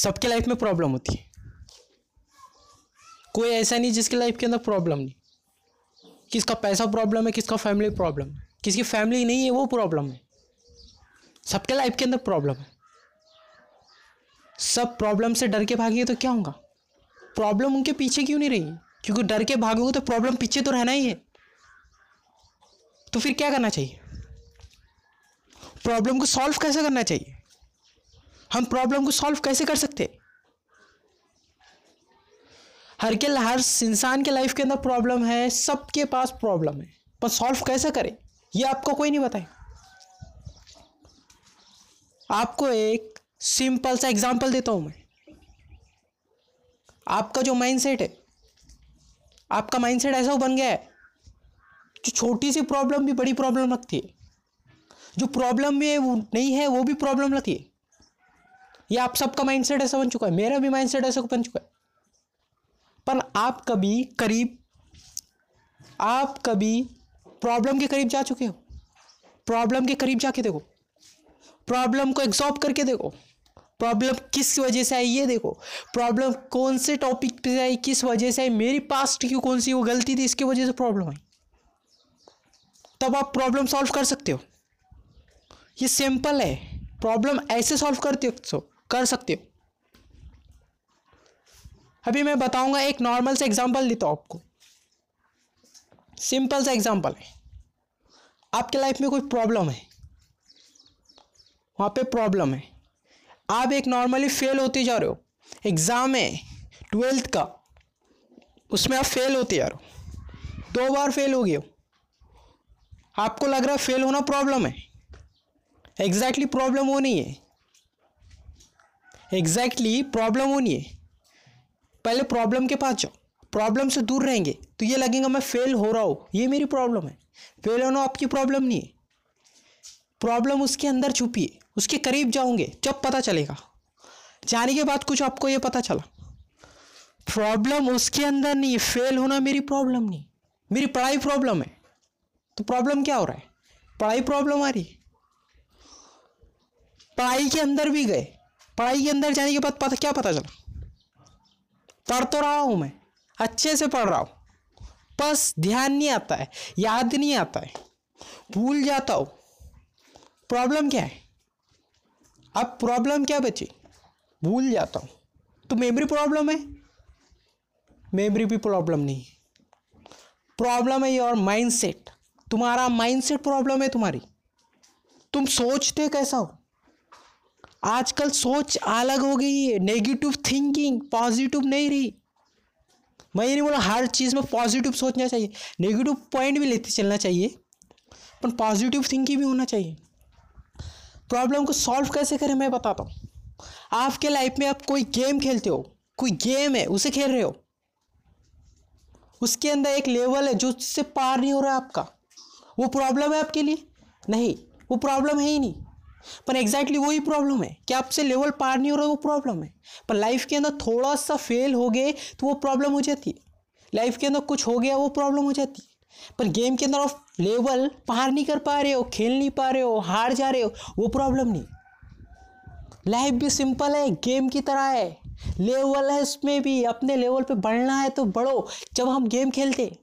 सबके लाइफ में प्रॉब्लम होती है। कोई ऐसा नहीं जिसके लाइफ के अंदर प्रॉब्लम नहीं। किसका पैसा प्रॉब्लम है, किसका फैमिली प्रॉब्लम है। किसकी फैमिली नहीं है, वो प्रॉब्लम है। सबके लाइफ के अंदर प्रॉब्लम है। सब प्रॉब्लम से डर के भागिए तो क्या होगा? प्रॉब्लम उनके पीछे क्यों नहीं रही? क्योंकि डर के भागोगे तो प्रॉब्लम पीछे तो रहना ही है। तो फिर क्या करना चाहिए? प्रॉब्लम को सॉल्व कैसे करना चाहिए? हम प्रॉब्लम को सॉल्व कैसे कर सकते? हर के हर इंसान के लाइफ के अंदर प्रॉब्लम है, सबके पास प्रॉब्लम है। पर सॉल्व कैसे करें? ये आपको कोई नहीं बताए। आपको एक सिंपल सा एग्जांपल देता हूँ मैं। आपका जो माइंडसेट है, आपका माइंडसेट ऐसा बन गया है, जो छोटी सी प्रॉब्लम भी बड़ी प्रॉब्लम लगती है। जो प्रॉब्लम वो नहीं है, वो भी प्रॉब्लम लगती है। ये आप सबका माइंडसेट ऐसा बन चुका है, मेरा भी माइंडसेट ऐसा बन चुका है। पर आप कभी करीब, आप कभी प्रॉब्लम के करीब जा चुके हो? प्रॉब्लम के करीब जाके देखो। प्रॉब्लम को एग्जॉर्ब करके देखो। प्रॉब्लम किस वजह से आई ये देखो। प्रॉब्लम कौन से टॉपिक पे आई, किस वजह से आई, मेरी पास्ट की कौन सी, वो गलती थी, इसकी वजह से प्रॉब्लम आई। तब आप प्रॉब्लम सॉल्व कर सकते हो। ये सिंपल है। प्रॉब्लम ऐसे सॉल्व करते हो कर सकते हो। अभी मैं बताऊँगा एक नॉर्मल से एग्जांपल देता हूँ आपको। सिंपल सा एग्जांपल है। आपके लाइफ में कोई प्रॉब्लम है? वहाँ पे प्रॉब्लम है। आप एक नॉर्मली फेल होते जा रहे हो। एग्ज़ाम है ट्वेल्थ का। उसमें आप फेल होते जा रहे हो। दो बार फेल हो गए हो। आपको लग रहा है फेल होना प्रॉब्लम है। एग्जैक्टली exactly प्रॉब्लम वो नहीं है। एग्जैक्टली प्रॉब्लम वो नहीं है। पहले प्रॉब्लम के पास जाओ। प्रॉब्लम से दूर रहेंगे। तो ये लगेगा, मैं फेल हो रहा हूँ। ये मेरी प्रॉब्लम है। फेल होना आपकी प्रॉब्लम नहीं है। प्रॉब्लम उसके अंदर छुपी है। उसके करीब जाओगे, जब पता चलेगा। जाने के बाद कुछ आपको ये पता चला। प्रॉब्लम उसके अंदर नहीं है। फेल होना मेरी प्रॉब्लम नहीं। मेरी पढ़ाई प्रॉब्लम है। तो प्रॉब्लम क्या हो रहा है? पढ़ाई प्रॉब्लम आ रही है। पढ़ाई के अंदर भी गए। पढ़ाई के अंदर जाने के बाद पता, क्या पता चला? पढ़ तो रहा हूँ मैं, अच्छे से पढ़ रहा हूँ। बस ध्यान नहीं आता है, याद नहीं आता है, भूल जाता हूँ। प्रॉब्लम क्या है? अब प्रॉब्लम क्या बची? भूल जाता हूँ। तो मेमोरी प्रॉब्लम है? मेमोरी भी प्रॉब्लम नहीं है। प्रॉब्लम है योर माइंडसेट तुम्हारा माइंडसेट प्रॉब्लम है तुम्हारी। तुम सोचते कैसा हो? आजकल सोच अलग हो गई है। नेगेटिव थिंकिंग पॉजिटिव नहीं रही। मैं ये नहीं बोला हर चीज़ में पॉजिटिव सोचना चाहिए। नेगेटिव पॉइंट भी लेते चलना चाहिए, पर पॉजिटिव थिंकिंग भी होना चाहिए। प्रॉब्लम को सॉल्व कैसे करें मैं बताता हूँ। आपके लाइफ में आप कोई गेम खेलते हो, कोई गेम है, उसे खेल रहे हो। उसके अंदर एक लेवल है जो उससे पार नहीं हो रहा आपका। वो प्रॉब्लम है आपके लिए? नहीं, वो प्रॉब्लम है ही नहीं। पर एग्जैक्टली वही प्रॉब्लम है। कि आपसे लेवल पार नहीं हो रहा वो प्रॉब्लम है। पर लाइफ के अंदर थोड़ा सा फेल हो गए तो वो प्रॉब्लम हो जाती है। लाइफ के अंदर कुछ हो गया, वो प्रॉब्लम हो जाती है। पर गेम के अंदर आप लेवल पार नहीं कर पा रहे हो, खेल नहीं पा रहे हो, हार जा रहे हो, वो प्रॉब्लम नहीं। लाइफ भी सिंपल है गेम की तरह है। लेवल है उसमें भी, अपने लेवल पे बढ़ना है तो बढ़ो। जब हम गेम खेलते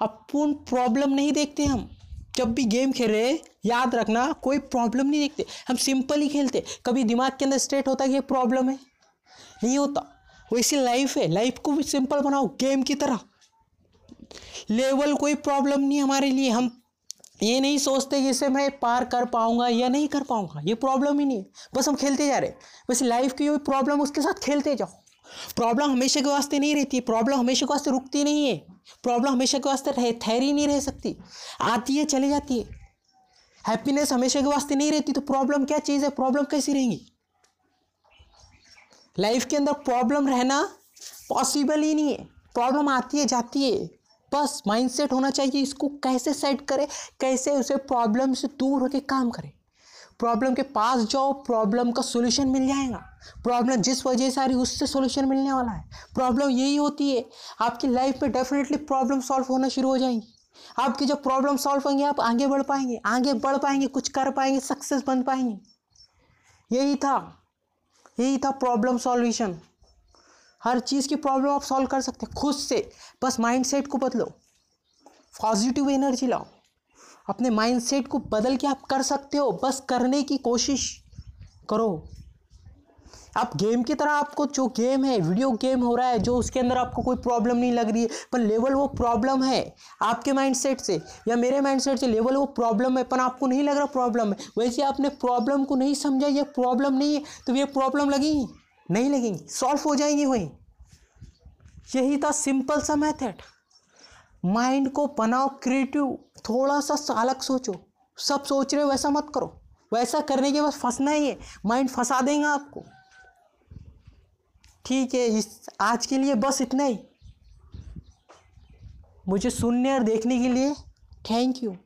अपन प्रॉब्लम नहीं देखते हम। जब भी गेम खेल रहे याद रखना, कोई प्रॉब्लम नहीं देखते। हम सिंपल ही खेलते। कभी दिमाग के अंदर स्ट्रेट होता है कि ये प्रॉब्लम है। नहीं होता। वैसी लाइफ है। लाइफ को भी सिंपल बनाओ। गेम की तरह। लेवल कोई प्रॉब्लम नहीं हमारे लिए। हम ये नहीं सोचते कि इसे मैं पार कर पाऊँगा या नहीं कर पाऊँगा। ये प्रॉब्लम ही नहीं है। बस हम खेलते जा रहे बस लाइफ की प्रॉब्लम उसके साथ खेलते जाओ। प्रॉब्लम हमेशा के वास्ते नहीं रहती है प्रॉब्लम हमेशा के वास्ते रुकती नहीं है। प्रॉब्लम हमेशा के वास्ते रह, ठहरी नहीं रह सकती। आती है, चली जाती है। हैप्पीनेस हमेशा के वास्ते नहीं रहती तो प्रॉब्लम क्या चीज़ है? प्रॉब्लम कैसी रहेंगी? लाइफ के अंदर प्रॉब्लम रहना पॉसिबल ही नहीं है। प्रॉब्लम आती है, जाती है। बस माइंडसेट होना चाहिए, इसको कैसे सेट करें, कैसे उसे प्रॉब्लम से दूर होकर काम करें। प्रॉब्लम के पास जाओ प्रॉब्लम का सोल्यूशन मिल जाएगा। प्रॉब्लम जिस वजह से आ रही उससे सोल्यूशन मिलने वाला है। प्रॉब्लम यही होती है, आपकी लाइफ में डेफिनेटली प्रॉब्लम सॉल्व होना शुरू हो जाएँगी। आपकी जब प्रॉब्लम सॉल्व होंगे, आप आगे बढ़ पाएँगे, आगे बढ़ पाएँगे, कुछ कर पाएँगे सक्सेस बन पाएँगे। यही था यही था प्रॉब्लम सॉल्यूशन हर चीज़ की प्रॉब्लम आप सॉल्व कर सकते हैं, खुद से। बस माइंडसेट को बदलो। पॉजिटिव एनर्जी लाओ। अपने माइंडसेट को बदल के आप कर सकते हो। बस करने की कोशिश करो। आप गेम की तरह आपको जो गेम है वीडियो गेम हो रहा है, जो उसके अंदर आपको कोई प्रॉब्लम नहीं लग रही है, पर लेवल वो प्रॉब्लम है आपके माइंडसेट से। या मेरे माइंडसेट से लेवल वो प्रॉब्लम है, पर आपको नहीं लग रहा प्रॉब्लम है। वैसे आपने प्रॉब्लम को नहीं समझा, ये प्रॉब्लम नहीं है तो ये प्रॉब्लम लगेगी नहीं लगेंगी सॉल्व हो जाएँगी वहीं। यही था सिंपल सा मैथड माइंड को बनाओ क्रिएटिव, थोड़ा सा अलग सोचो। सब सोच रहे हो, वैसा मत करो। वैसा करने के बाद फंसना ही है। माइंड फंसा देंगे आपको। ठीक है, इस, आज के लिए बस इतना ही। मुझे सुनने और देखने के लिए थैंक यू।